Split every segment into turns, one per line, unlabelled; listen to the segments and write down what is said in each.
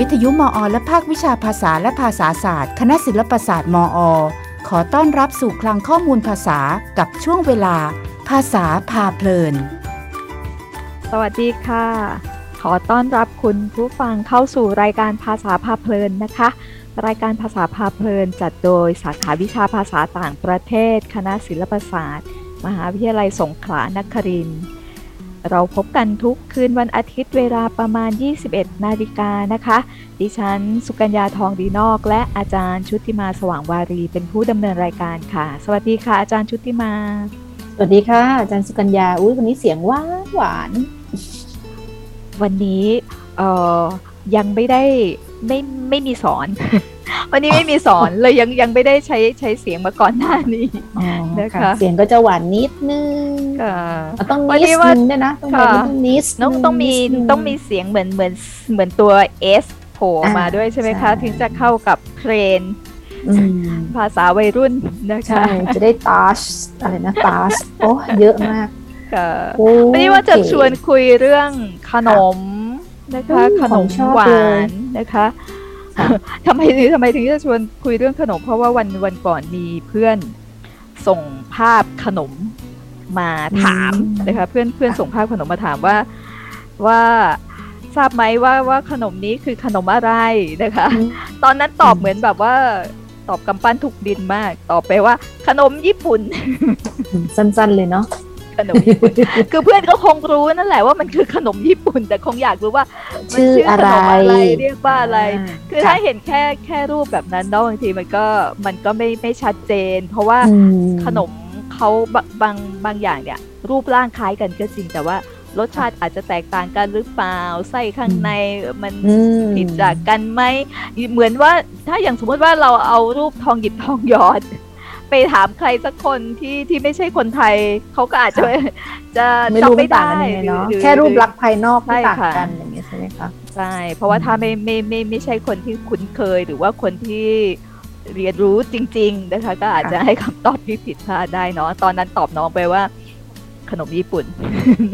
วิทยุมอ และภาควิชาภาษาและภาษาศาสตร์ คณะศิลปศาสตร์มอ ขอต้อนรับสู่คลังข้อมูลภาษากับช่วงเวลา ภาษาพาเพลิน
สวัสดีค่ะ ขอต้อนรับคุณผู้ฟังเข้าสู่รายการภาษาพาเพลินนะคะ รายการภาษาพาเพลิน จัดโดยสาขาวิชาภาษาต่างประเทศ คณะศิลปศาสตร์ มหาวิทยาลัยสงขลานครินทร์ เราพบกันทุกคืนวันอาทิตย์เวลาประมาณ 21 นาฬิกานะคะ ดิฉันสุกัญญาทองดีนอก และอาจารย์ชุติมาสว่างวารีเป็นผู้ดำเนินรายการค่ะ สวัสดีค่ะ อาจารย์ชุติมา
สวัสดีค่ะ อาจารย์สุกัญญาอุ้ยวันนี้เสียงหวานหวาน
วันนี้เอ่อยังไม่ได้ไม่ไม่มีสอน วันนี้ไม่มีสอนเลยยังยังไม่ได้ใช้ใช้เสียงมาก่อนหน้านี้
อ๋อ
นะคะ
ค่ะเสียงก็จะหวานนิดนึง
ค่ะ
อะต้อง
วัน
นิ
นี้
ด
ว่า
นึงด้วยนะต้อง
ค่ะ
มีนิดนึง
ต้องต้องมี
นิดนึ
ต้องมีเสียงเหมือนเหมือนเหมือนตัว S โผล่มา
อ่า
ด้วยใช่ไหม
ใช่
คะ ถึงจะเข้ากับเพลน
อืม
ภาษาวัยรุ่นนะคะ
ใช่จะได้ตาชอะไรนะตาชโอ้เยอะมาก
ค่ะ
โอ้
วันนี้ว่าจะ
เก๋
ชวนคุยเรื่องขนมนะคะ
อืม
ขน
ของ
ม
ชอบ
หวา
เลย
นนะคะ
ค่ะ
ทำไมถึงทำไมถึงจะชวนคุยเรื่องขนม เพราะว่าวันวันก่อนมีเพื่อนส่งภาพขนมมาถามนะคะเพื่อนเพื่อนส่งภาพขนมมาถามว่าว่าทราบไหมว่าว่าขนมนี้คือขนมอะไรนะคะ
อืม
ตอนนั้นตอบเหมือนแบบว่าตอบกำปั้นถูกดินมาก ตอบไปว่าขนมญี่ปุ่น
สั้นๆเลยเนาะ
ขนมญี่ปุ่น คือเพื่อนก็คงรู้นั่นแหละว่ามันคือขนมญี่ปุ่น แต่คงอยากรู้ว่ามัน
ชื่ออะไร
ขนมอะไรเรียกว่าอะไราคือถ้าเห็นแค่แค่รูปแบบนั้นเนาะบางทีมันก็มันก็ไม่ไม่ชัดเจน เพราะว่า
อืม
ขนมเขาบางบางบางอย่างเนี่ย รูปร่างคล้ายกันก็จริงแต่ว่ารสชาติอาจจะแตกต่างกันหรือเปล่าไส้ข้างในมัน
อืม
ผิดจากกันไหมเหมือนว่าถ้าอย่างสมมติว่าเราเอารูปทองหยิบทองหยอด ไปถามใครสักคนที่ที่ไม่ใช่คนไทยเขาก็อาจจะจะ
ไม่รู้
จำ
ไม่ต่างกันยังไงเนาะ
หอ
แค่รูปลักษณ์ภายนอก
ใช่
ที่ต่าง
ค่ะ
กันอย่างเงี้ยใช่ไหมคะ
ใช่เพราะว่าถ้าไม่ไม่ไม่ไม่ใช่คนที่คุ้นเคย หรือว่าคนที่เรียนรู้จริง ๆ นะคะ ก็อาจจะให้คำตอบที่ผิดพลาดได้เนาะตอนนั้นตอบน้องไปว่า ขนมญี่ปุ่น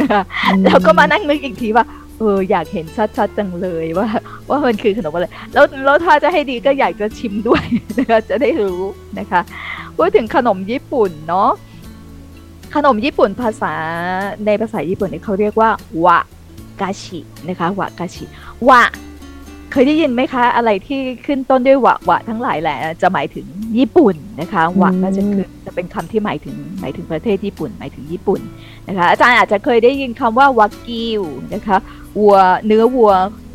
นะคะแล้วก็มานั่งนึกอีกทีว่าเอออยากเห็นชัดๆจังเลยว่า ว่ามันคือขนมอะไร แล้วแล้วถ้าจะให้ดีก็อยากจะชิมด้วยนะคะจะได้รู้นะคะ พูดถึงขนมญี่ปุ่นเนาะขนมญี่ปุ่นภาษาในภาษาญี่ปุ่นเนี่ยเขาเรียกว่าวะกาชินะคะวะกาชิวะเคยได้ยินไหมคะ อะไรที่ขึ้นต้นด้วยวะวะทั้งหลายแหละจะหมายถึงญี่ปุ่นนะคะวะก็จะคือจะเป็นคำที่หมายถึงหมายถึงประเทศญี่ปุ่น หมายถึงญี่ปุ่นนะคะอาจารย์อาจจะเคยได้ยินคำว่าวากิวนะคะวัวเนื้อวัว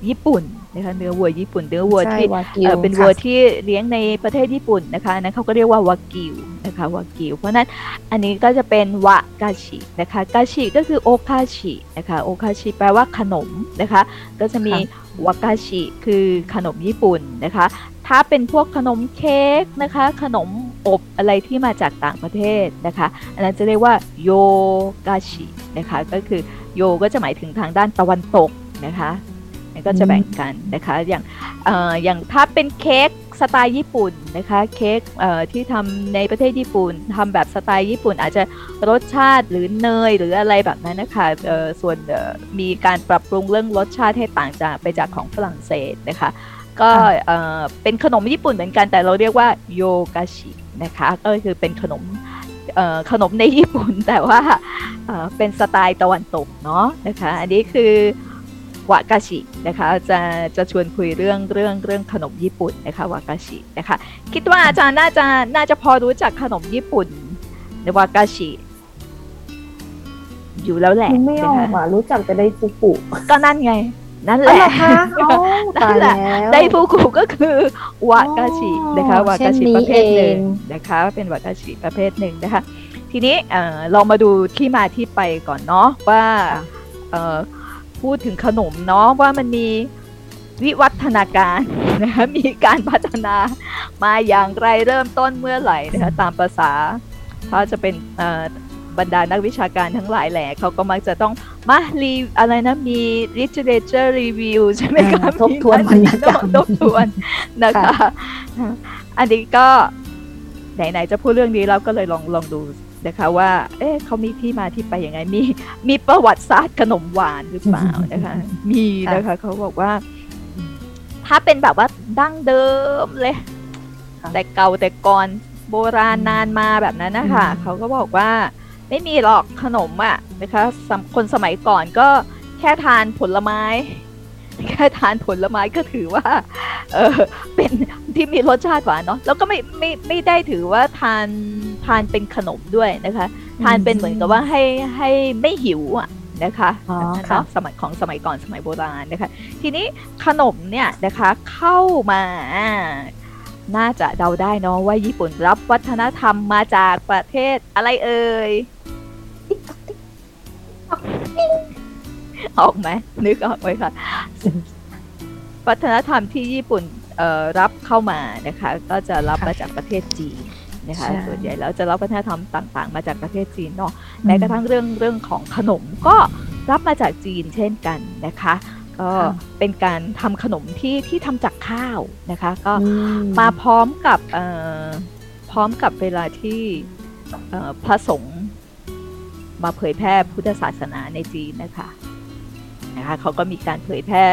ญี่ปุ่น นะคะเนื้อวัวญี่ปุ่นเนื้อวัว
ใช่
ที่
วากิ
เอ่
ว
อเป็น
ค่ะ
วัวที่เลี้ยงในประเทศญี่ปุ่นนะคะอันนั้นเขาก็เรียกว่าวากิวนะคะวากิว เพราะฉะนั้นอันนี้ก็จะเป็นวากาชินะคะกาชิก็คือโอคาชินะคะโอคาชิแปลว่าขนมนะคะก็จะมีวากาชิคือขนมญี่ปุ่นนะคะ ถ้าเป็นพวกขนมเค้กนะคะ ขนมอบอะไรที่มาจากต่างประเทศนะคะ อันนั้นจะเรียกว่าโยกาชินะคะ ก็คือโยก็จะหมายถึงทางด้านตะวันตกนะคะมัน ก็จะแบ่งกันนะคะ อย่างเอ่ออย่างถ้าเป็นเค้กสไตล์ญี่ปุ่นนะคะเค้กเอ่อที่ทำในประเทศญี่ปุ่นทำแบบสไตล์ญี่ปุ่น อาจจะรสชาติหรือเนยหรืออะไรแบบนั้นนะคะเอ่อส่วนเอ่อมีการปรับปรุงเรื่องรสชาติให้ต่างจากไปจากของฝรั่งเศสนะคะ ก็เอ่อเป็นขนมญี่ปุ่นเหมือนกันแต่เราเรียกว่าโยกาชินะคะก็คือเป็นขนมเอ่อขนมในญี่ปุ่นแต่ว่าเอ่อเป็นสไตล์ตะวันตกเนาะนะคะ อันนี้คือ วากาชินะคะจะจะชวนคุยเรื่องเรื่องเรื่องขนมญี่ปุ่นนะคะวากาชินะคะคิดว่าอาจารย์น่าจะน่าจะพอรู้จักขนมญี่ปุ่นในวากาชิอยู่แล้วแหละ
นึกไม่อ
นะ
อก
คะ
อะรู้จักแต่ไดฟูกุ
ก็นั่นไง นั่นแห
อ๋อ
ละ
เหรอคะโอ้ตายแล้ว
ไดฟูกุก็คือวากาชิ
อ๋อ
นะคะวากาชิ
เช่นนี้
ประเภทหนึ่ง
เอง
นะคะ เป็นวากาชิประเภทหนึ่งนะคะ ทีนี้เอ่อเรามาดูที่มาที่ไปก่อนเนาะว่าเอ่อ พูดถึงขนมเนาะว่ามันมีวิวัฒนาการนะคะมีการพัฒนามาอย่างไรเริ่มต้นเมื่อไหร่นะคะตามภาษาถ้าจะเป็นเอ่อบรรดานักวิชาการทั้งหลายแหละเขาก็มักจะต้องมารีอะไรนะมี literature review ใช่ไหมคะ
อ่าทบทวน
มี
วรรณกรรม
ทบทวนนะคะ อันนี้ก็ไหนๆจะพูดเรื่องนี้เราก็เลยลองลองดู นะคะว่า เอ๊ะเขามีที่มาที่ไปยังไง มีมีประวัติศาสตร์ขนมหวานหรือเปล่านะคะ มีนะคะเขาบอกว่าทถ้าเป็นแบบว่าดั้งเดิมเลย
ค่ะ
แต่เก่าแต่ก่อนโบราณนานมาแบบนั้นนะคะ
อืม
เขาก็บอกว่าไม่มีหรอกขนมอะ่ะนะคะสำคนสมัยก่อนก็แค่ทานผลไม้ แค่ทานผลไม้ก็ถือว่า เออเป็นที่มีรสชาติหวานเนาะแล้วก็ไม่ไม่ไม่ได้ถือว่าทานทานเป็นขนมด้วยนะคะ ทานเป็นเหมือนกับว่าให้ให้ไม่หิวอะนะคะ
อ๋อ
แบบนั้น
ค่ะ
เนาะสมัยของสมัยก่อนสมัยโบราณนะคะ ทีนี้ขนมเนี่ยนะคะเข้ามาน่าจะเดาได้เนาะว่าญี่ปุ่นรับวัฒนธรรมมาจากประเทศอะไรเอ่ย ออกไหมนึกออกไหมคะวัฒนธรรมที่ญี่ปุ่นเอ่อรับเข้ามานะคะ ก็จะรับมาจากประเทศจีนนะคะ
ใช่
ส่วนใหญ่แล้วจะรับวัฒนธรรมต่างๆ มาจากประเทศจีนเนาะแม้กระทั่งเรื่องเรื่องของขนมก็รับมาจากจีนเช่นกันนะคะ ก็
ค่ะ
เป็นการทำขนมที่ที่ทำจากข้าวนะคะ ก็
อื
มาพร้อมกับเอ่อพร้อมกับเวลาที่เอ่อพระสงฆ์มาเผยแพร่พุทธศาสนาในจีนนะคะ นะคะเขาก็มีการเผยแพร่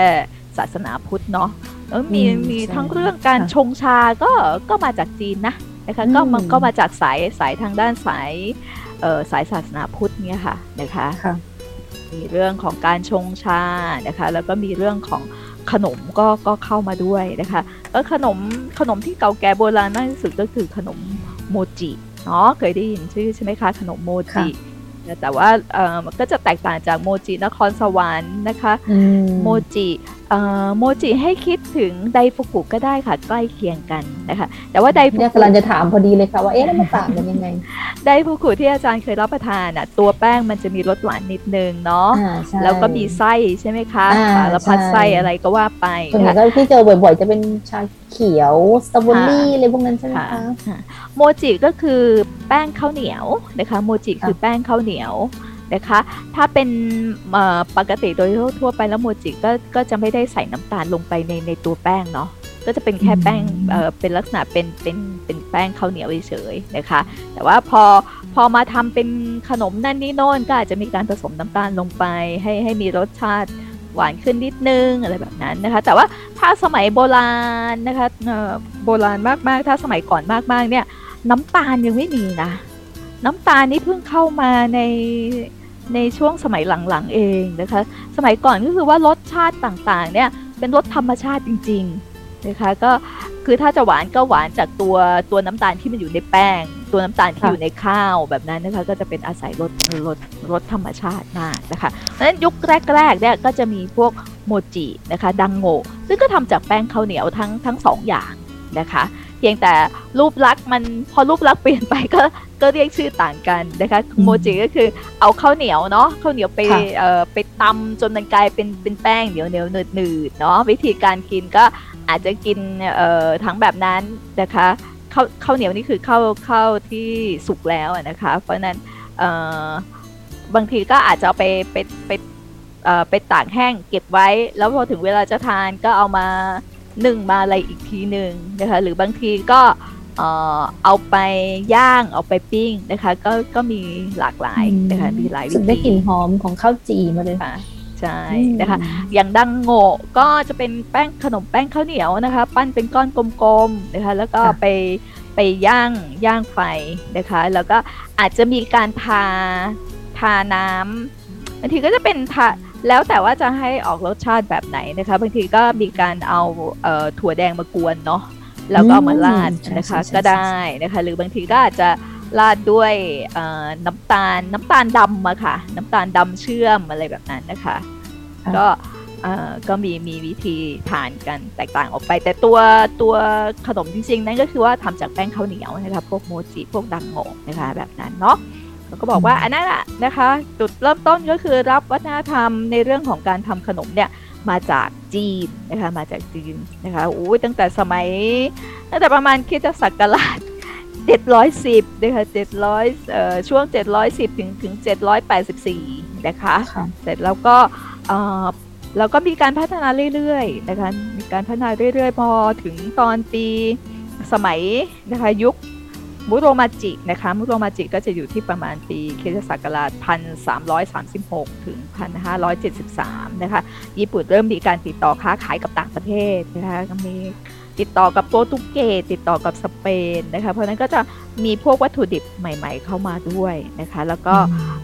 ศาสนาพุทธเนาะแล้วมี
อืม
มี
ใช่
ทั้งเรื่องการ
ค่ะ
ชงชาก็ก็มาจากจีนนะนะคะก็มัน
อืม
ก็มาจากสายสายทางด้านสายเอ่อสายศาสนาพุทธเนี่ยค่ะนะคะ
ค่ะ
มีเรื่องของการชงชานะคะแล้วก็มีเรื่องของขนมก็ก็เข้ามาด้วยนะคะแล้วขนมขนมที่เก่าแก่โบราณมากที่สุดก็คือขนมโมจิเนาะเคยได้ยินชื่อใช่ไหมคะขนมโมจิ
ค่ะ
แต่ว่าเอ่อมันก็จะแตกต่างจากโมจินครสวรรค์นะคะ
อืม
โมจิเอ่อโมจิให้คิดถึงไดฟุกุก็ได้ค่ะใกล้เคียงกันนะคะแต่ว่าไดฟุ
เนี่ย
กุ
กำลังจะถามพอดีเลยค่ะว่าเอ๊ะแล้วมันต่างกันยังไง
ไดฟุกุที่อาจารย์เคยรับประทานอะตัวแป้งมันจะมีรสหวานนิดนึงเนาะ
อ่าใช่
แล้วก็มีไส้ใช่ไหมคะ
อ่า
สารพัด
ใช่
ไส้อะไรก็ว่าไป
ส่วนใหญ่
นะคะ
ก็ที่เจอบ่อยๆ จะเป็นชาเขียวสตรอเบอรี่อะไรพวกนั้นใช่ไหม
ค่ะ
คะ
ค่ะโมจิก็คือแป้งข้าวเหนียวนะคะโมจิ
ค่ะ
คือแป้งข้าวเหนียว นะคะ ถ้าเป็นเอ่อปกติโดยทั่วๆไปแล้วโมจิก็ก็จะไม่ได้ใส่น้ำตาลลงไปในในตัวแป้งเนาะก็จะเป็นแค่แป้งเอ่อเป็นลักษณะเป็นเป็นเป็นแป้งข้าวเหนียวเฉยๆนะคะ แต่ว่าพอพอมาทำเป็นขนมนั่นนี่โน่นก็อาจจะมีการผสมน้ำตาลลงไปให้ให้มีรสชาติหวานขึ้นนิดนึงอะไรแบบนั้นนะคะ แต่ว่าถ้าสมัยโบราณนะคะเอ่อโบราณมากๆ ถ้าสมัยก่อนมากๆเนี่ยน้ำตาลยังไม่มีนะ น้ำตาลนี่เพิ่งเข้ามาในในช่วงสมัยหลังๆเองนะคะ สมัยก่อนก็คือว่ารสชาติต่างๆเนี่ยเป็นรสธรรมชาติจริงๆนะคะก็คือถ้าจะหวานก็หวานจากตัวตัวน้ำตาลที่มันอยู่ในแป้ง ตัวน้ำตาลที่
ค่ะ
อยู่ในข้าวแบบนั้นนะคะก็จะเป็นอาศัยรสรสรสธรรมชาติมากนะคะเพราะฉะนั้นยุคแรกๆเนี่ยก็จะมีพวกโมจินะคะดังโงซึ่งก็ทำจากแป้งข้าวเหนียวทั้งทั้งสองอย่างนะคะเพียงแต่รูปลักษณ์มันพอรูปลักษณ์เปลี่ยนไปก็ก็เรียกชื่อต่างกันนะคะ
อืม
โมจิก็คือเอาข้าวเหนียวเนาะข้าวเหนียวไป
ค่ะ
เอ่อไปตำจนมันกลายเป็นเป็นแป้งเหนียวเหนียวหนืดหนืดๆเนาะวิธีการกินก็อาจจะกินเอ่อทั้งแบบนั้นนะคะข้าวข้าวเหนียวนี่คือข้าวข้าวที่สุกแล้วอะนะคะ เพราะฉะนั้นเอ่อบางทีก็อาจจะเอาไปไปไปเอ่อไปตากแห้งเก็บไว้ แล้วพอถึงเวลาจะทานก็เอามา นึ่งมาอะไรอีกทีหนึ่งนะคะหรือบางทีก็เอ่อเอาไปย่างเอาไปปิ้งนะคะ ก็ก็มีหลากหลายนะคะมีหลายวิ
รู้สึกได้
ธี
กลิ่นหอมของข้าวจีมาเลย
ค่ะใช่นะคะอย่างดังโงะก็จะเป็นแป้งขนมแป้งข้าวเหนียวนะคะ ปั้นเป็นก้อนกลมๆนะคะแล้วก็
ค่ะ
ไปไปย่างย่างไฟนะคะ แล้วก็อาจจะมีการทาทาน้ำบางทีก็จะเป็นทา แล้วแต่ว่าจะให้ออกรสชาติแบบไหนนะคะบางทีก็มีการเอาเอ่อถั่วแดงมากวนเนาะแล้วก็เอามาราด
ใช่
นะคะ
ใช่ใช่
ก็ได้นะคะ หรือบางทีก็อาจจะราดด้วยเอ่อน้ำตาลน้ำตาลดำอะค่ะ น้ำตาลดำเชื่อมอะไรแบบนั้นนะคะ
ค่ะ
ก็เอ่อก็มีมีวิธีทานกันแตกต่างออกไป แต่ตัวตัวขนมจริงๆ นั้นก็คือว่าทำจากแป้งข้าวเหนียวนะคะพวกโมจิพวกดังโงะนะคะแบบนั้นเนาะ แล้วก็บอกว่าอันนั้นแหละนะคะ จุดเริ่มต้นก็คือรับวัฒนธรรมในเรื่องของการทำขนมเนี่ยมาจากจีนนะคะมาจากจีนนะคะโอ้ยตั้งแต่สมัยตั้งแต่ประมาณคริดจะศักราช710นะคะ700เอ่อช่วง 710 ถึงถึง 784 นะคะ
ค่ะ
เสร็จแล้วก็เอ่อเราก็มีการพัฒนาเรื่อยๆนะคะมีการพัฒนาเรื่อยๆ พอถึงตอนปีสมัยนะคะยุค มุโรมาจินะคะมุโรมาจิก็จะอยู่ที่ประมาณปีคริสตศักราช1336 ถึง 1573 นะคะ ญี่ปุ่นเริ่มมีการติดต่อค้าขายกับต่างประเทศนะคะมีติดต่อกับโปรตุเกสติดต่อกับสเปนนะคะ เพราะนั้นก็จะมีพวกวัตถุดิบใหม่ ๆ เข้ามาด้วยนะคะ แล้วก็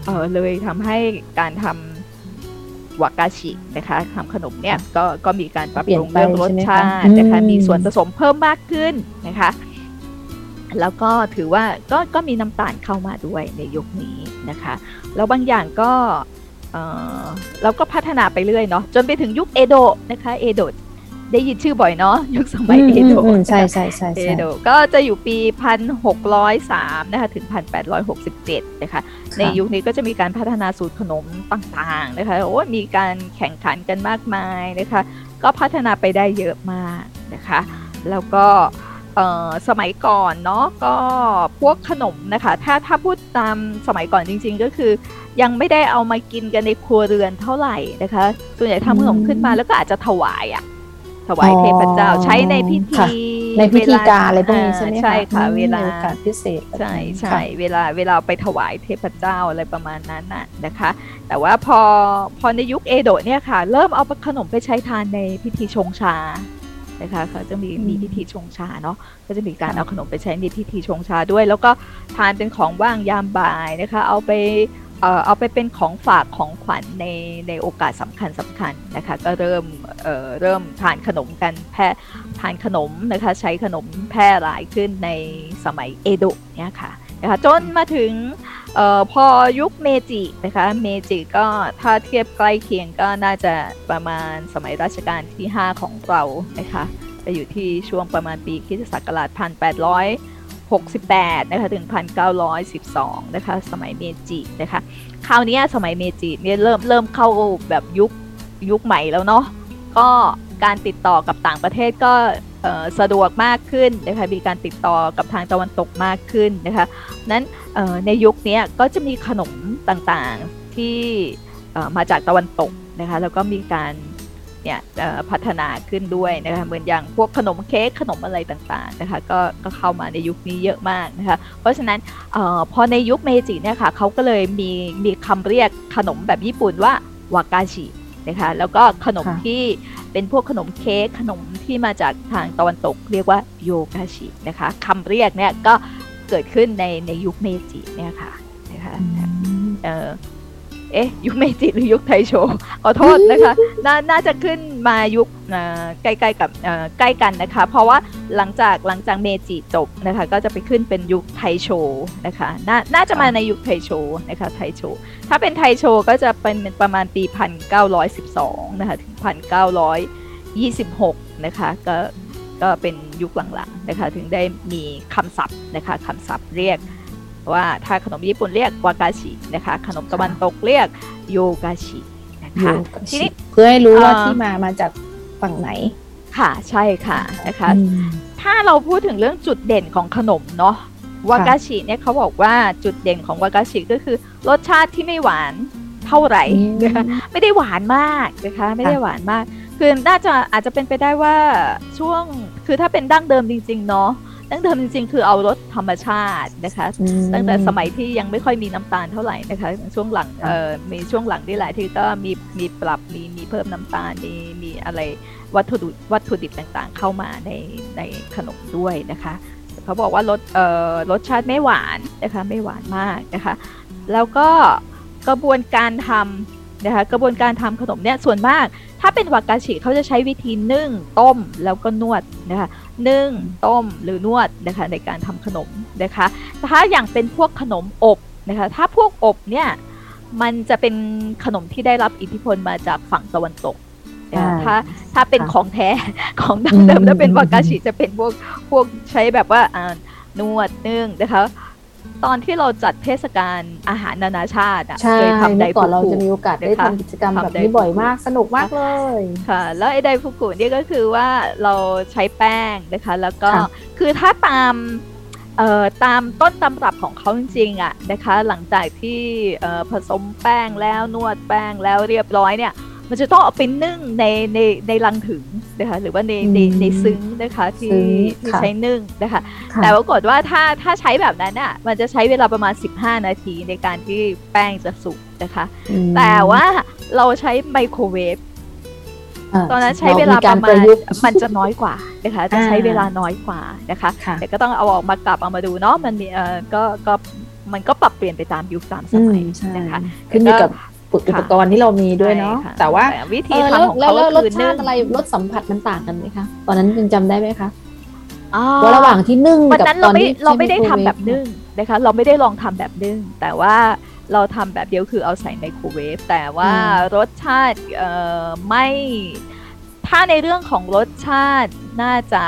เออเลยทำให้การทำวากาชินะคะทำขนมเนี่ยก็ก็มีการปรับปรุงเรื่องรสชาตินะคะมีส่วนผสมเพิ่มมากขึ้นนะคะ แล้วก็ถือว่าก็ก็มีน้ำตาลเข้ามาด้วยในยุคนี้นะคะ แล้วบางอย่างก็เราก็พัฒนาไปเรื่อยเนาะจนไปถึงยุคเอโดะนะคะเอโดะได้ยินชื่อบ่อยเนาะยุคสมัยเอโดะ
ใช่ใช่ใช่
เอโดะก็จะอยู่ปีพันหกร้อยสามนะคะถึงพันแปดร้อยหกสิบเจ็ดนะคะ ในยุคนี้ก็จะมีการพัฒนาสูตรขนมต่างๆนะคะโอ้มีการแข่งขันกันมากมายนะคะ ก็พัฒนาไปได้เยอะมากนะคะ แล้วก็ สมัยก่อนเนาะก็พวกขนมนะคะ ถ้าถ้าพูดตามสมัยก่อนจริง ๆ ก็คือ ยังไม่ได้เอามากินกันในครัวเรือนเท่าไหร่นะคะส่วนใหญ่ทำขนมขึ้นมาแล้วก็อาจจะถวายอะถวายเทพเจ้าใช้ในพิธี
ในพิธีการอะไรพวกนี้ใช่ไหมคะใช่
ค่ะเวลา
การพิเศษ
ใช่ใช่เวลาเวลาไปถวายเทพเจ้าอะไรประมาณนั้นน่ะนะคะ แต่ว่าพอพอในยุคเอโดะเนี่ยค่ะ เริ่มเอาขนมไปใช้ทานในพิธีชงชา นะคะเขาจะมีมีพิธีชงชาเนาะก็จะมีการเอาขนมไปใช้ในพิธีชงชาด้วย แล้วก็ทานเป็นของว่างยามบ่ายนะคะ เอาไปเอาไปเป็นของฝากของขวัญในในโอกาสสำคัญสำคัญนะคะก็เริ่มเเริ่มทานขนมกันแพร่ทานขนมนะคะใช้ขนมแพร่หลายขึ้นในสมัยเอโดะเนี่ยค่ะนะคะจนมาถึง ออพอยุคเมจินะคะเมจิก็ถ้าเทียบใกล้เคียงก็น่าจะประมาณสมัยรัชกาลที่ 5 ของเรานะคะจะอยู่ที่ช่วงประมาณปีคริสตศักราช1868นะคะถึง 1912นะคะสมัยเมจินะคะคราวนี้สมัยเมจิเนี่ยเริ่มเริ่มเข้าแบบยุคยุคใหม่แล้วเนาะก็การติดต่อกับต่างประเทศก็ สะดวกมากขึ้นนะคะมีการติดต่อกับทางตะวันตกมากขึ้นนะคะนั้นในยุคนี้ก็จะมีขนมต่างๆที่มาจากตะวันตกนะคะแล้วก็มีการเนี่ยพัฒนาขึ้นด้วยนะคะเหมือนอย่างพวกขนมเค้กขนมอะไรต่างๆนะคะก็ก็เข้ามาในยุคนี้เยอะมากนะคะเพราะฉะนั้นอพอในยุคเมจิเนี่ยค่ะเขาก็เลยมีมีคำเรียกขนมแบบญี่ปุ่นว่าวากาชิ นะคะแล้วก็ขนมที่เป็นพวกขนมเค้กขนมที่มาจากทางตะวันตกเรียกว่าโยกาชินะคะคำเรียกเนี่ยก็เกิดขึ้นในในยุคเมจิเนี่ยค่ะนะคะ เอ๊ะ ยุคเมจิหรือยุคไทโช ขอโทษนะคะนน่าจะขึ้นมายุคใกล้ๆกับใกล้กันนะคะ เพราะว่าหลังจากหลังจากเมจิจบนะคะ ก็จะไปขึ้นเป็นยุคไทโชนะคะนน่าจะมาในยุคไทโชนะคะไทโช ถ้าเป็นไทโชก็จะเป็นประมาณปี 1912 นะคะ ถึง 1926 นะคะ ก็ก็เป็นยุคหลังๆนะคะ ถึงได้มีคำศัพท์นะคะคำศัพท์เรียก ว่าถ้าขนมญี่ปุ่นเรียกวากาชินะคะ ขนมตะวันตกเรียกโยกาชินะคะ
ทีนี้เพื่อให้รู้ว่าที่มามาจากฝั่งไหน
ค่ะใช่ค่ะนะคะ ถ้าเราพูดถึงเรื่องจุดเด่นของขนมเนาะวากาชิเนี่ยเขาบอกว่าจุดเด่นของวากาชิก็คือ รสชาติที่ไม่หวานเท่าไหร่นะคะไม่ได้หวานมากนะคะไม่ได้หวานมาก คือน่าจะอาจจะเป็นไปได้ว่าช่วงคือถ้าเป็นดั้งเดิมจริง ๆ เนาะ ดั้งเดิมจริงๆคือเอารสธรรมชาตินะคะ ตั้งแต่สมัยที่ยังไม่ค่อยมีน้ำตาลเท่าไหร่นะคะ ช่วงหลังเอ่อมีช่วงหลังที่หลายที่ก็มีมีปรับมีมีเพิ่มน้ำตาลมีมีอะไรวัตถุดิบวัตถุดิบต่างๆ เข้ามาในในขนมด้วยนะคะ เขาบอกว่ารสเอ่อรสชาติไม่หวานนะคะไม่หวานมากนะคะ แล้วก็กระบวนการทำ นะคะกระบวนการทำขนมเนี่ยส่วนมาก ถ้าเป็นวากาชิเขาจะใช้วิธีนึ่ง ต้มแล้วก็นวดนะคะนึ่งต้มหรือนวดนะคะในการทำขนมนะคะถ้าอย่างเป็นพวกขนมอบนะคะถ้าพวกอบเนี่ยมันจะเป็นขนมที่ได้รับอิทธิพลมาจากฝั่งตะวันตกถ้าถ้าเป็นของแท้ของดั้งเดิมถ้าเป็นวากาชิจะเป็นพวกพวกใช้แบบว่านวดนึ่งนะคะ ตอนที่เราจัดเทศกาลอาหารนานาชาติอะ
เคยทำไดฟุกุก่อนเราจะมีโอกาสได้ทำกิจกรรมแบบนี้บ่อยมากสนุกมากเลย
ค่ะ แล้วไอ้ไดฟุกุนี่ก็คือว่าเราใช้แป้งนะคะ แล้วก็คือถ้าตามเอ่อตามต้นตำรับของเขาจริงๆอะนะคะ หลังจากที่เอ่อผสมแป้งแล้วนวดแป้งแล้วเรียบร้อยเนี่ย มันจะต้องเอาไปนึ่งในในในลังถึงนะคะหรือว่าในในในซึ้งนะคะที่ที่ใช้นึ่งนะคะแต่ปรากฏว่าถ้าถ้าใช้แบบนั้นอะมันจะใช้เวลาประมาณ 15 นาทีในการที่แป้งจะสุกนะคะแต่ว่าเราใช้ไมโครเวฟตอนนั้นใช้เวลาประมาณมันจะน้อยกว่านะคะจะใช้เวลาน้อยกว่านะคะแต่ก็ต้องเอาออกมากลับเอามาดูเนาะมันมีเออก็ก็มันก็ปรับเปลี่ยนไปตามยุคตามสมัยนะคะ
ขึ้นอยู่กับ อุปกรณ์ที่เรามีด้วยเนาะแต่ว่า
วิธีทำของเขา
ก็คือนึ่งอะไรรสสัมผัสมันต่างกันไหมคะตอนนั้นยังจำได้ไหมคะว่าระหว่างที่นึ่งกับตอนนี้
เราไม่ได้ทำแบบนึ่งนะคะ เราไม่ได้ลองทำแบบนึ่งแต่ว่าเราทำแบบเดียวคือเอาใส่ไมโครเวฟแต่ว่ารสชาติไม่ถ้าในเรื่องของรสชาติน่าจะ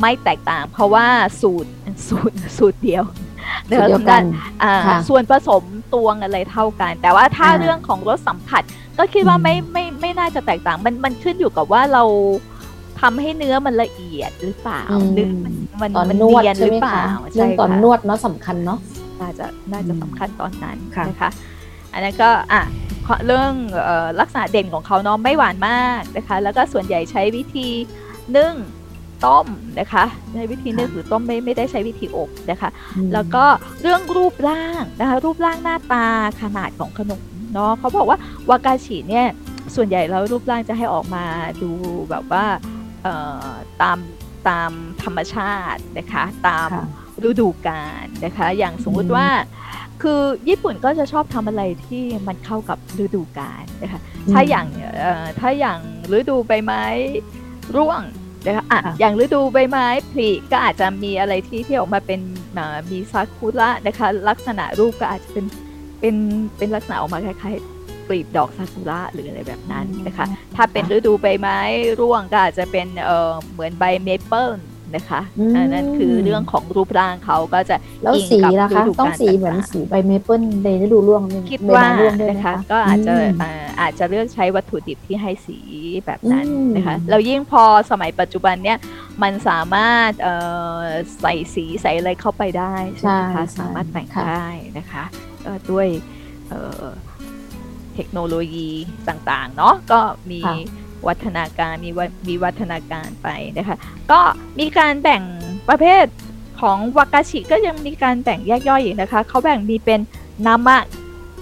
ไม่แตกต่าง เพราะว่าสูตรสูตรสูตรเดียว
เดียวกัน
ส่วนผสมตวงอะไรเท่ากัน แต่ว่าถ้าเรื่องของรสสัมผัส ก็คิดว่าไม่ไม่ไม่น่าจะแตกต่าง มันมันขึ้นอยู่กับว่าเราทำให้เนื้อมันละเอียดหรือเปล่าเนื้อมันมันมันเนียนหรือเปล่า
เรื่องตอนนวดเนาะสำคัญเนาะ
น่าจะน่าจะสำคัญตอนนั้นนะคะ อันนั้นก็อะเรื่องลักษณะเด่นของเขาเนาะไม่หวานมากนะคะ แล้วก็ส่วนใหญ่ใช้วิธีนึ่ง ต้มนะคะในวิธีนึ่งหรือต้มไม่ไม่ได้ใช้วิธีอบนะคะ แล้วก็เรื่องรูปร่างนะคะรูปร่างหน้าตาขนาดของขนมเนาะเขาบอกว่าวากาชิเนี่ยส่วนใหญ่แล้วรูปร่างจะให้ออกมาดูแบบว่าตามตามธรรมชาตินะคะตามฤดูกาลนะคะ อย่างสมมุติว่าคือญี่ปุ่นก็จะชอบทำอะไรที่มันเข้ากับฤดูกาลนะคะถ้าอย่างถ้าอย่างฤดูใบไม้ร่วง นะคะอะอย่างฤดูใบไม้ผลิก็อาจจะมีอะไรที่ที่ออกมาเป็นมีซากุระนะคะลักษณะรูปก็อาจจะเป็นเป็นเป็นลักษณะออกมาคล้ายๆกลีบดอกซากุระหรืออะไรแบบนั้นนะคะ ถ้าเป็นฤดูใบไม้ร่วงก็อาจจะเป็นเออเหมือนใบเมเปิล นะคะนั่นคือเรื่องของรูปร่างเขาก็จะ
แล้วสีนะคะต้องสีเหมือนสีใบเมเปิลในฤดูร่วง
คิดว่านะคะ ก็อาจจะอาจจะเลือกใช้วัตถุดิบที่ให้สีแบบนั้นนะคะเรายิ่งพอสมัยปัจจุบันเนี้ยมันสามารถใส่สีใส่อะไรเข้าไปได้ใช่ไหมคะสามารถแต่งได้นะคะด้วยเทคโนโลยีต่างๆ เนาะก็มี วัฒนาการมีมีวัฒนาการไปนะคะ ก็มีการแบ่งประเภทของวากาชิก็ยังมีการแบ่งแยกย่อยอีกนะคะเขาแบ่งมีเป็นนามะ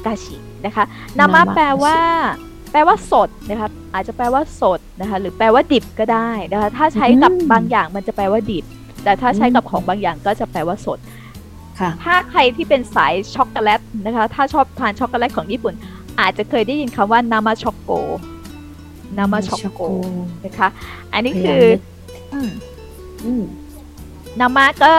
กาชินะคะนามะแปลว่า แปลว่าสดนะคะอาจจะแปลว่าสดนะคะหรือแปลว่าดิบก็ได้นะคะถ้าใช้กับบางอย่างมันจะแปลว่าดิบ แต่ถ้าใช้กับของบางอย่างก็จะแปลว่าสดถ้าใครที่เป็นสายช็อกโกแลตนะคะ ถ้าชอบทานช็อกโกแลตของญี่ปุ่น อาจจะเคยได้ยินคำว่านามะช็อกโก นามาช็อกโกนะคะ อันนี้คือนามาก็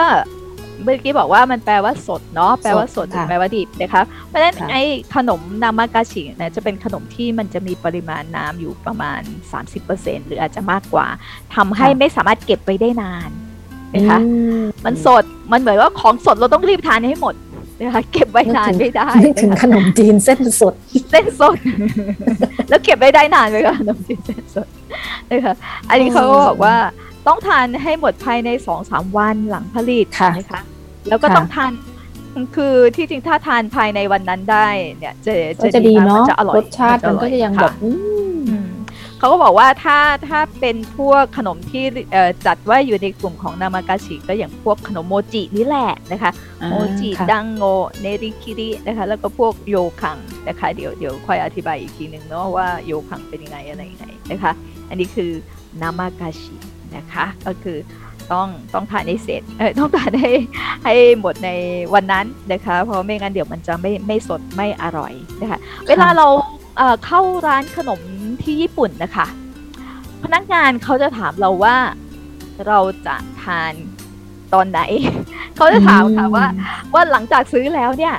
เมื่อกี้บอกว่ามันแปลว่าสดเนาะแปลว่าสดแปลว่าดิบนะคะเพราะฉะนั้นไอ้ขนมนามากาชิเนี่ยจะเป็นขนมที่มันจะมีปริมาณน้ำอยู่ประมาณ 30%หรืออาจจะมากกว่าทำให้ไม่สามารถเก็บไปได้นานนะคะมันสดมันเหมือนว่าของสดเราต้องรีบทานให้หมด นะคะเก็บไว้นานไม่ได้
ถึงขนมจีนเส้นสด
เส้นสด แล้วเก็บไว้ได้นานไหมคะขนมจีนเส้นสดนะคะอันนี้เขาก็บอกว่าต้องทานให้หมดภายในสองสามวันหลังผลิตนะคะแล้วก็ต้องทานคือที่จริงถ้าทานภายในวันนั้นได้เนี่ยจะ
จะดีเนาะรสชาติมันก็จะยังแบบ
เขาก็บอกว่าถ้าถ้าเป็นพวกขนมที่จัดว่าอยู่ในกลุ่มของนามากาชิก็อย่างพวกขนมโมจินี่แหละนะคะโมจิดังโงเนริคิรินะคะแล้วก็พวกโยคังนะคะเดี๋ยวเดี๋ยวค่อยอธิบายอีกทีหนึ่งเนาะว่าโยคังเป็นยังไงอะไรยังไงนะคะอันนี้คือนามากาชินะคะก็คือต้องต้องทานให้เสร็จเออต้องทานให้ให้หมดในวันนั้นนะคะ เพราะไม่งั้นเดี๋ยวมันจะไม่ไม่สดไม่อร่อยนะคะเวลาเราเข้าร้านขนม ที่ญี่ปุ่นนะคะ พนักงานเขาจะถามเราว่าเราจะทานตอนไหน เขาจะถามค่ะว่า ว่าหลังจากซื้อแล้วเนี่ย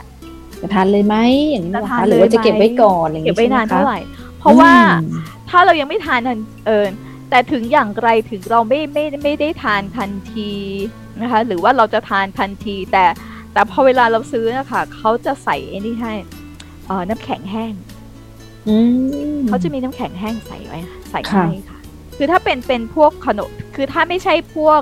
จะทานเลยไหมอย่างนี้นะคะหรือว่าจะเก็บไว้ก่อน
เก็บไว้นานเท่าไหร่ เพราะว่าถ้าเรายังไม่ทานทันเออแต่ถึงอย่างไรถึงเราไม่ไม่ไม่ได้ทานทันทีนะคะ หรือว่าเราจะทานทันที แต่แต่พอเวลาเราซื้อนะคะเขาจะใส่ไอ้นี่ให้น้ำแข็งแห้ง เขาจะมีน้ำแข็งแห้งใส่ไว้ใส่ให้ค่ะ คือถ้าเป็นเป็นพวกขนม คือถ้าไม่ใช่พวก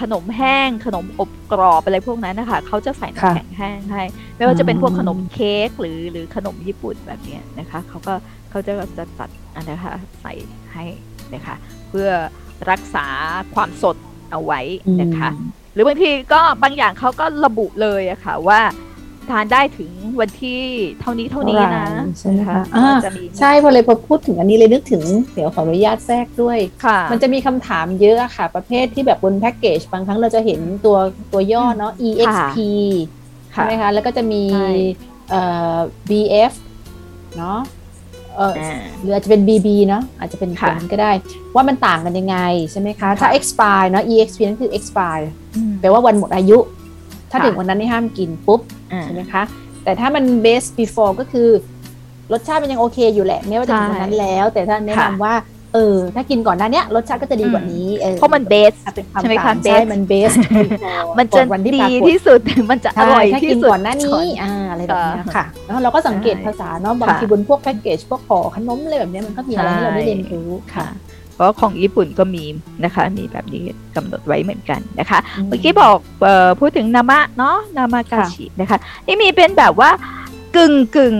ขนมแห้ง ขนมอบกรอบอะไรพวกนั้นนะคะเขาจะใส่น้ำแข็งแห้งให้ ไม่ว่าจะเป็นพวกขนมเค้กหรือหรือขนมญี่ปุ่นแบบนี้นะคะเขาก็เขาจะจะตัดนะคะใส่ให้นะคะ เพื่อรักษาความสดเอาไว้นะคะ หรือบางทีก็บางอย่างเขาก็ระบุเลยอะค่ะว่า ทานได้ถึงวันที่เท่านี้เท่านี้นะ
ใช่ไหมคะใช่พอเลยพอพูดถึงอันนี้เลยนึกถึงเดี๋ยวขออนุญาตแทรกด้วยมันจะมีคำถามเยอะค่ะ ประเภทที่แบบบนแพ็กเกจบางครั้งเราจะเห็นตัวตัวย่อเนาะ exp ใช่ไหมคะแล้วก็จะมีเอ่อ bf เนาะเออหรืออาจจะเป็น BB เนาะอาจจะเป็นผลก็ได้ ว่ามันต่างกันยังไงใช่ไหมคะ ถ้า expire เนาะ exp นั่นคือ expire แปลว่าวันหมดอายุ ถ้าถึงวันนั้นนี่ห้ามกินปุ๊บใช่ไหมคะ แต่ถ้ามัน best before ก็คือ รสชาติมันยังโอเคอยู่แหละไม่ว่าจะถึงวันนั้นแล้ว แต่ถ้าแนะนำว่าเออถ้ากินก่อนหน้านี้รสชาติก็จะดีกว่านี้
เพราะมันเบสใช่ไหมคะ
เบสมันเบส
มันจะดีที่สุดมันจะอร่อยที่สุด
ก่อนหน้านี้อ่าอะไรแบบนี้ค่ะ แล้วเราก็สังเกตภาษาเนาะบางทีบนพวกแพ็กเกจพวกขอขนมอะไรแบบนี้มันก็มีอะไรให้เราได้เรียนรู้ค่ะ
เพราะของญี่ปุ่นก็มีนะคะ มีแบบนี้กำหนดไว้เหมือนกันนะคะ เมื่อกี้บอกพูดถึงนามะเนาะนามะกาชินะคะ นี่มีเป็นแบบว่ากึ่งกึ่ง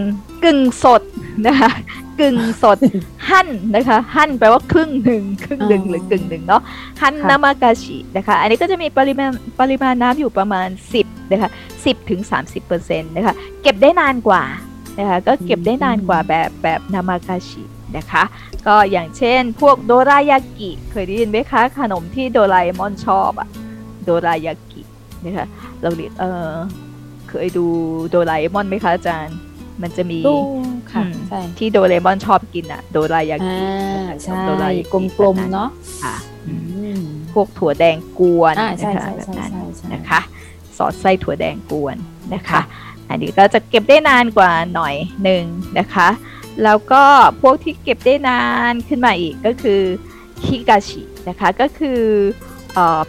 กึ่งสดนะคะกึ่งสดหั่นนะคะหั่นแปลว่าครึ่งหนึ่งครึ่งหนึ่งหรือกึ่งหนึ่งเนาะหั่นนามากาชินะคะ อันนี้ก็จะมีปริมาณปริมาณน้ำอยู่ประมาณ 10นะคะ10ถึง30%นะคะเก็บได้นานกว่านะคะก็เก็บได้นานกว่าแบบแบบนามากาชินะคะ ก็อย่างเช่น พวกโดรายากิ เคยได้ยินไหมคะขนมที่โดราเอมอนชอบอะโดรายากินะคะเราเรียกเออเคยดูโดราเอมอนไหมคะอาจารย์ มันจะมี
ค่ะใช่
ที่โดเรมอนชอบกินอะโดรายากิ
ใช่โดรายกลมๆเนาะ
ค่ะพวกถั่วแดงกวนนะคะแบบนั้นนะคะซอสไส้ถั่วแดงกวนนะคะ อันนี้ก็จะเก็บได้นานกว่าหน่อยหนึ่งนะคะ แล้วก็พวกที่เก็บได้นานขึ้นมาอีกก็คือฮิกาชินะคะก็คือ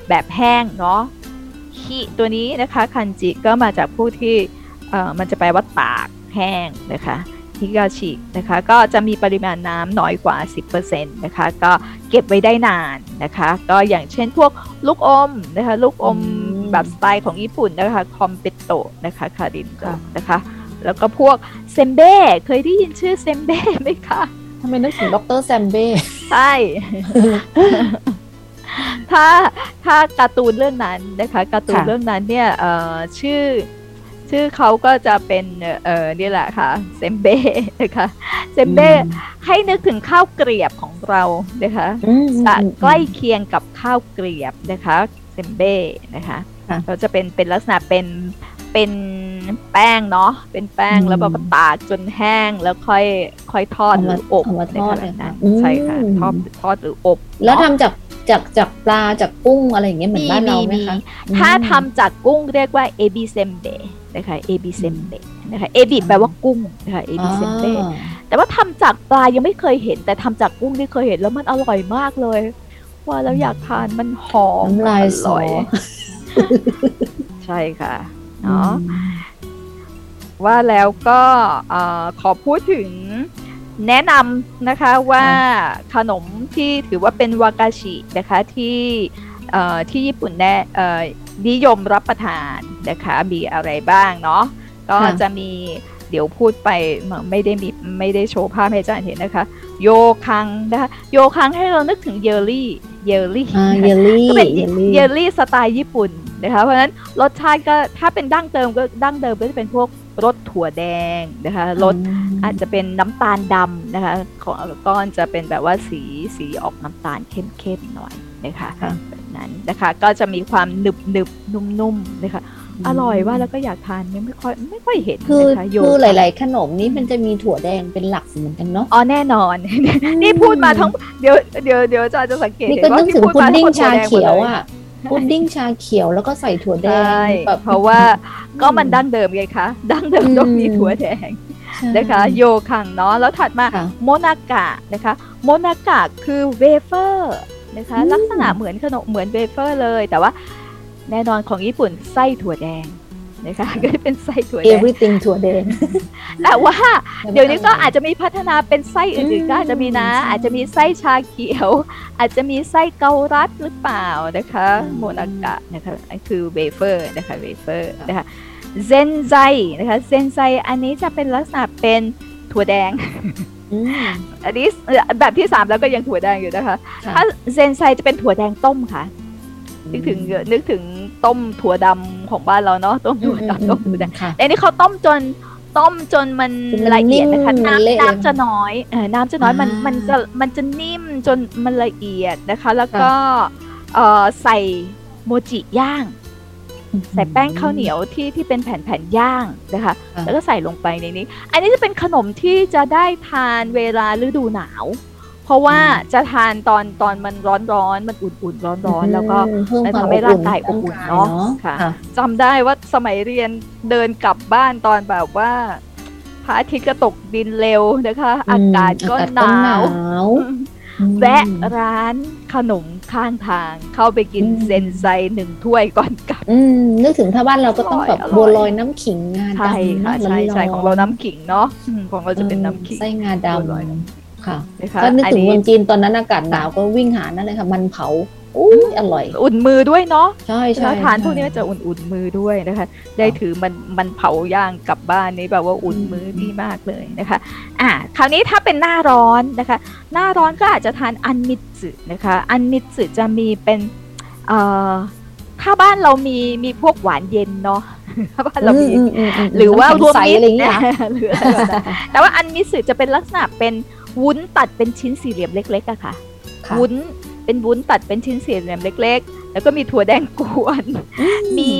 แบบแห้งเนาะฮิตัวนี้นะคะคันจิก็มาจากผู้ที่มันจะแปลว่าตากแห้งนะคะฮิกาชินะคะก็จะมีปริมาณน้ำน้อยกว่า 10%นะคะก็เก็บไว้ได้นานนะคะก็อย่างเช่นพวกลูกอมนะคะลูกอมแบบสไตล์ของญี่ปุ่นนะคะคอมเปโตนะคะかりんนะคะ แล้วก็พวกเซมเบ้เคยได้ยินชื่อเซมเบ้ไหมคะ
ทำไมนึกถึงดรเซมเบ้
ใช่ถ้าถ้าการ์ตูนเรื่องนั้นนะคะการ์ตูนเรื่องนั้นเนี่ยชื่อชื่อเขาก็จะเป็นเออนี่แหละค่ะเซมเบ้นะคะเซมเบ้ให้นึกถึงข้าวเกรียบของเรานะคะใกล้เคียงกับข้าวเกรียบนะคะเซมเบ้นะคะเราจะเป็นเป็นลักษณะเป็น เป็นแป้งเนาะเป็นแป้งแล้วก็ตากจนแห้งแล้วค่อยค่อยทอดหรืออบ
นะคะ
นั้นใช่ค่ะทอดทอดหรืออบ
แล้วทำจากจากจากปลาจากกุ้งอะไรอย่างเงี้ยเหมือนบ้านเราไหมคะ
ถ้าทำจากกุ้งเรียกว่าえびせんべい นะคะ えびせんべい นะคะ えび แปลว่ากุ้งนะคะเอบิเซมเบแต่ว่าทำจากปลายังไม่เคยเห็น แต่ทำจากกุ้งที่เคยเห็นแล้วมันอร่อยมากเลย ว่าแล้วอยากทานมันหอม
ลายสอย
ใช่ค่ะ เนาะว่าแล้วก็ขอพูดถึงแนะนำนะคะว่าขนมที่ถือว่าเป็นวากาชินะคะที่ที่ญี่ปุ่นแน่นิยมรับประทานนะคะมีอะไรบ้างเนาะก็จะมีเดี๋ยวพูดไปไม่ได้มีไม่ได้โชว์ภาพให้อาจารย์เห็นนะคะ 羊羹 นะคะ 羊羹 ให้เรานึกถึงเยลลี่เยลลี่
เยลลี่
ก็เป็นเยลลี่สไตล์ญี่ปุ่น นะคะเพราะฉะนั้นรสชาติก็ถ้าเป็นดั้งเดิมก็ดั้งเดิมก็จะเป็นพวกรสถั่วแดงนะคะรสอาจจะเป็นน้ำตาลดำนะคะของก้อนจะเป็นแบบว่าสีสีออกน้ำตาลเข้มๆหน่อยนะคะแบบนั้นนะคะก็จะมีความหนึบหนึบนุ่มๆนะคะอร่อยว่าแล้วก็อยากทานไม่ค่อยไม่ค่อยเห็น
คือคือหลาย ๆ ขนมนี้มันจะมีถั่วแดงเป็นหลักเหมือนกันเนาะอ๋
อแน่นอน นี่พูดมาทั้งเดี๋ยวเดี๋ยวเดี๋ยวจะจะสังเกต
นี่ก็นึกถึงพุดดิ้งชาเขียวอะ พุดดิ้งชาเขียวแล้วก็ใส่ถั่วแดง
เพราะว่าก็มันดั้งเดิมไงคะ ดั้งเดิมต้องมีถั่วแดงนะคะ 羊羹 เนาะแล้วถัดมา最中 นะคะ 最中 คือเวเฟอร์นะคะลักษณะเหมือนขนมเหมือนเวเฟอร์เลย แต่ว่าแน่นอนของญี่ปุ่นไส้ถั่วแดง นะคะก็เป็นไส้ถั่วแดง
everything ถั่วแดง
แต่ว่าเดี๋ยวนี้ก็อาจจะมีพัฒนาเป็นไส้อื่นๆก็อาจจะมีนะ อาจจะมีไส้ชาเขียว อาจจะมีไส้เกาลัดหรือเปล่านะคะ最中 นะคะคือเวเฟอร์นะคะเวเฟอร์นะคะぜんざいนะคะเซนไซอันนี้จะเป็นลักษณะเป็นถั่วแดงอันนี้แบบที่สามแล้วก็ยังถั่วแดงอยู่นะคะ ถ้าเซนไซจะเป็นถั่วแดงต้มค่ะ นึกถึงนึกถึง ต้มถั่วดำของบ้านเราเนาะต้มถั่วดำต้มถั่วแดงแต่นี้เขาต้มจนต้มจนมันละเอียดนะคะน้ำน้ำจะน้อยเออน้ำจะน้อยมันมันจะมันจะนิ่มจนมันละเอียดนะคะ แล้วก็เออใส่โมจิย่าง ใส่แป้งข้าวเหนียวที่ที่เป็นแผ่นๆย่างนะคะ แล้วก็ใส่ลงไปในนี้ อันนี้จะเป็นขนมที่จะได้ทานเวลาฤดูหนาว เพราะว่าจะทานตอนตอนมันร้อนร้อนมันอุ่นๆร้อนร้อนแล้วก็ทำให้ร่างกายอบอุ่นเนาะค่ะจำได้ว่าสมัยเรียนเดินกลับบ้านตอนแบบว่าพระอาทิตย์ก็ตกดินเร็วนะคะ อากาศก็หนาวแวะร้านขนมข้างทางเข้าไปกินเซนไซหนึ่งถ้วยก่อนกลับ
อืมนึกถึงถ้าบ้านเราก็ต้องแบบบัวลอยน้ำขิงงาดำใช่
ค่ะใช่ใช่ของเราน้ำขิงเนาะของเราจะเป็นน้ำขิง
ไส้งาดำ ค่ะก็นึกถึงเมืองจีนตอนนั้นอากาศหนาวก็วิ่งหานั่นเลยค่ะ มันเผาอุ้ยอร่อย
อุ่นมือด้วยเนาะ
ใช่ใช่
ทานพวกนี้จะอุ่นๆมือด้วยนะคะ ได้ถือมันมันเผาย่างกลับบ้านนี่แบบว่าอุ่นมือดีมากเลยนะคะ อ่าคราวนี้ถ้าเป็นหน้าร้อนนะคะ หน้าร้อนก็อาจจะทานอันมิตสึนะคะ อันมิตสึจะมีเป็นเอ่อถ้าบ้านเรามีมีพวกหวานเย็นเนาะถ้าบ้านเรามีหรือว่ารวมมิตรหรือแต่ว่าอันมิตสึจะเป็นลักษณะเป็น วุ้นตัดเป็นชิ้นสี่เหลี่ยมเล็กๆอะค่ะ วุ้นเป็นวุ้นตัดเป็นชิ้นสี่เหลี่ยมเล็ก ๆ แล้วก็มีถั่วแดงกวน มี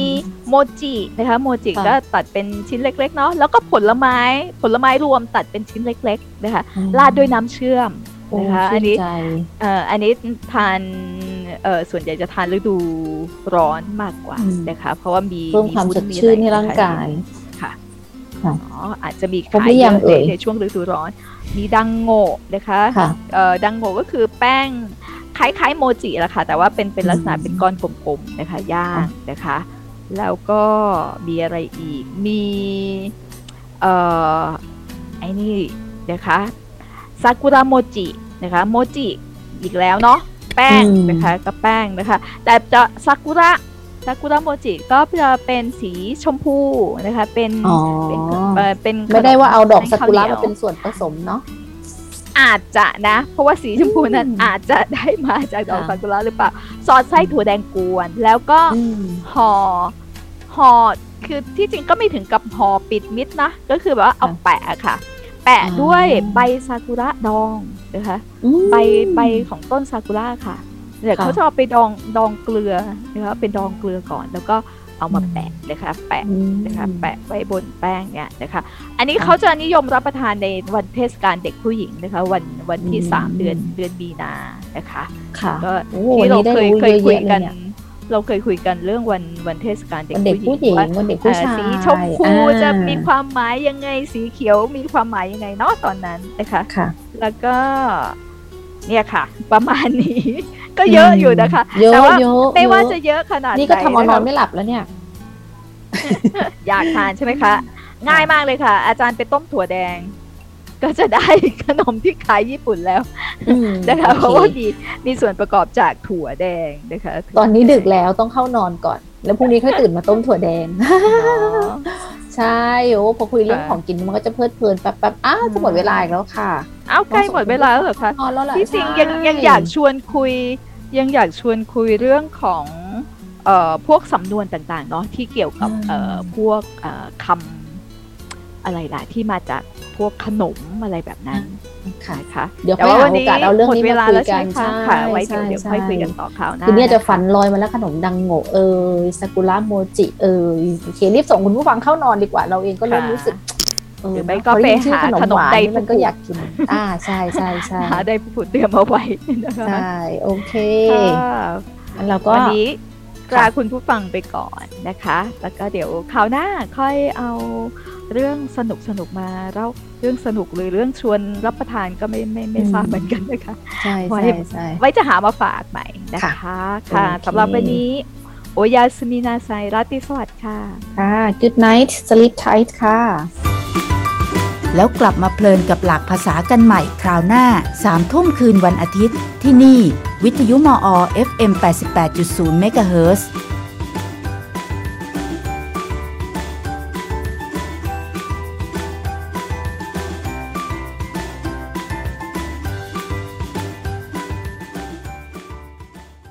โมจินะคะ โมจิก็ตัดเป็นชิ้นเล็ก ๆ เนาะ แล้วก็ผลไม้ ผลไม้รวมตัดเป็นชิ้นเล็ก ๆ นะคะ ราดด้วยน้ำเชื่อมนะคะอันนี้เอ่ออันนี้ทานเอ่อส่วนใหญ่จะทานฤดูร้อนมากกว่านะคะ เพราะว่ามี
เพิ่มความสดชื่นในร่างกาย
ค่ะอ๋ออาจจะมีขายเยอะในช่วงฤดูร้อน มีดังโง่นะคะเอ่อดังโง่ก็คือแป้งคล้ายๆโมจิแหละค่ะ แต่ว่าเป็นเป็นลักษณะเป็นก้อนกลมๆนะคะย่างนะคะ แล้วก็มีอะไรอีก มีเอ่อไอ้นี่นะคะซากุระโมจินะคะโมจิอีกแล้วเนาะแป้งนะคะกับแป้งนะคะ แต่จะซากุระ ซากุระโมจิก็จะเป็นสีชมพูนะคะ เป็น
เป็นเป็นไม่ได้ว่าเอาดอกซากุระมาเป็นส่วนผสมเนาะ
อาจจะนะ เพราะว่าสีชมพูนั้นอาจจะได้มาจากดอกซากุระหรือเปล่าซอสไส้ถั่วแดงกวน แล้วก็ห่อห่อคือที่จริงก็ไม่ถึงกับห่อปิดมิดนะ ก็คือแบบว่าเอาแปะค่ะ แปะด้วยใบซากุระดองนะคะใบใบของต้นซากุระค่ะ เดี๋ยวเขาจะเอาไปดองดองเกลือนะคะเป็นดองเกลือก่อน แล้วก็เอามาแปะนะคะแปะนะคะแปะไว้บนแป้งเนี่ยนะคะอันนี้เขาจะนิยมรับประทานในวันเทศกาลเด็กผู้หญิงนะคะวันวันที่สามเดือนเดือนมีนานะคะก็ที่เราเคยเคยคุยกันเราเคยคุยกันเรื่องวันวันเทศกาลเด็ก
ผู้หญิงว่า
วันเด็กผู้ชายสีชมพูจะมีความหมายยังไงสีเขียวมีความหมายยังไงเนาะตอนนั้นนะคะแล้วก็เนี่ยค่ะ ประมาณนี้ ก็เยอะอยู่นะคะ แต่ว่าไม่ว่าจะเยอะขนาด
นี้ก็ทำเอานอนไม่หลับแล้วเนี่ย
อยากทานใช่ไหมคะ ง่ายมากเลยค่ะ อาจารย์ไปต้มถั่วแดง ก็จะได้ขนมที่ขายญี่ปุ่นแล้วนะคะเพราะว่ามีมีส่วนประกอบจากถั่วแดงนะคะ
ตอนนี้ดึกแล้วต้องเข้านอนก่อน แล้วพรุ่งนี้ค่อยตื่นมาต้มถั่วแดงใช่โอ้พอคุยเรื่องของกินมันก็จะเพลิดเพลินแป๊บๆอ้าวจะหมดเวลาอีกแล้วค่ะ
อ้าวใกล้หมดเวลาแล้วเหรอคะที่จริงยังยังอยากชวนคุย ยังอยากชวนคุยเรื่องของเอ่อพวกสำนวนต่างๆเนาะที่เกี่ยวกับเอ่อพวกเอ่อคำอะไรล่ะที่มาจากพวกขนมอะไรแบบนั้นค่ะค่ะ
เดี๋ยวค่อยหาโอกาสเอาเรื่องนี้มาคุยกัน
ใช่ค่ะไว้เดี๋ยวเดี๋ยวค่อยคุยกันต่อข่าวหน้า
คือเนี่ยจะฝันลอยมาแล้วขนมดังโงเออซากุระโมจิเออโอเครีบส่งคุณผู้ฟังเข้านอนดีกว่าเราเองก็เริ่มรู้สึก
หรือไม่ก็ไปหาขนมได
มันก็อยากกิน อ่าใช่ใช่ใช่
หาได้ผู้เตรียมเอาไว้
ใช่โอเค
อันเราก็วันนี้ลาคุณผู้ฟังไปก่อนนะคะ แล้วก็เดี๋ยวคราวหน้าค่อยเอาเรื่องสนุกสนุกมาเล่าเรื่องสนุกหรือเรื่องชวนรับประทานก็ไม่ไม่ไม่ทราบเหมือนกันนะคะ
ใช่ใช่ใช่
ไว้จะหามาฝากใหม่นะคะ ค่ะสำหรับวันนี้โอยาสมินาไซราติสวัสดิ์ค่ะ
ค่ะ good night sleep tight ค่ะ
แล้วกลับมาเพลินกับหลักภาษากันใหม่คราวหน้าสามทุ่มคืนวันอาทิตย์ ที่นี่ วิทยุมอ FM 88.0 MHz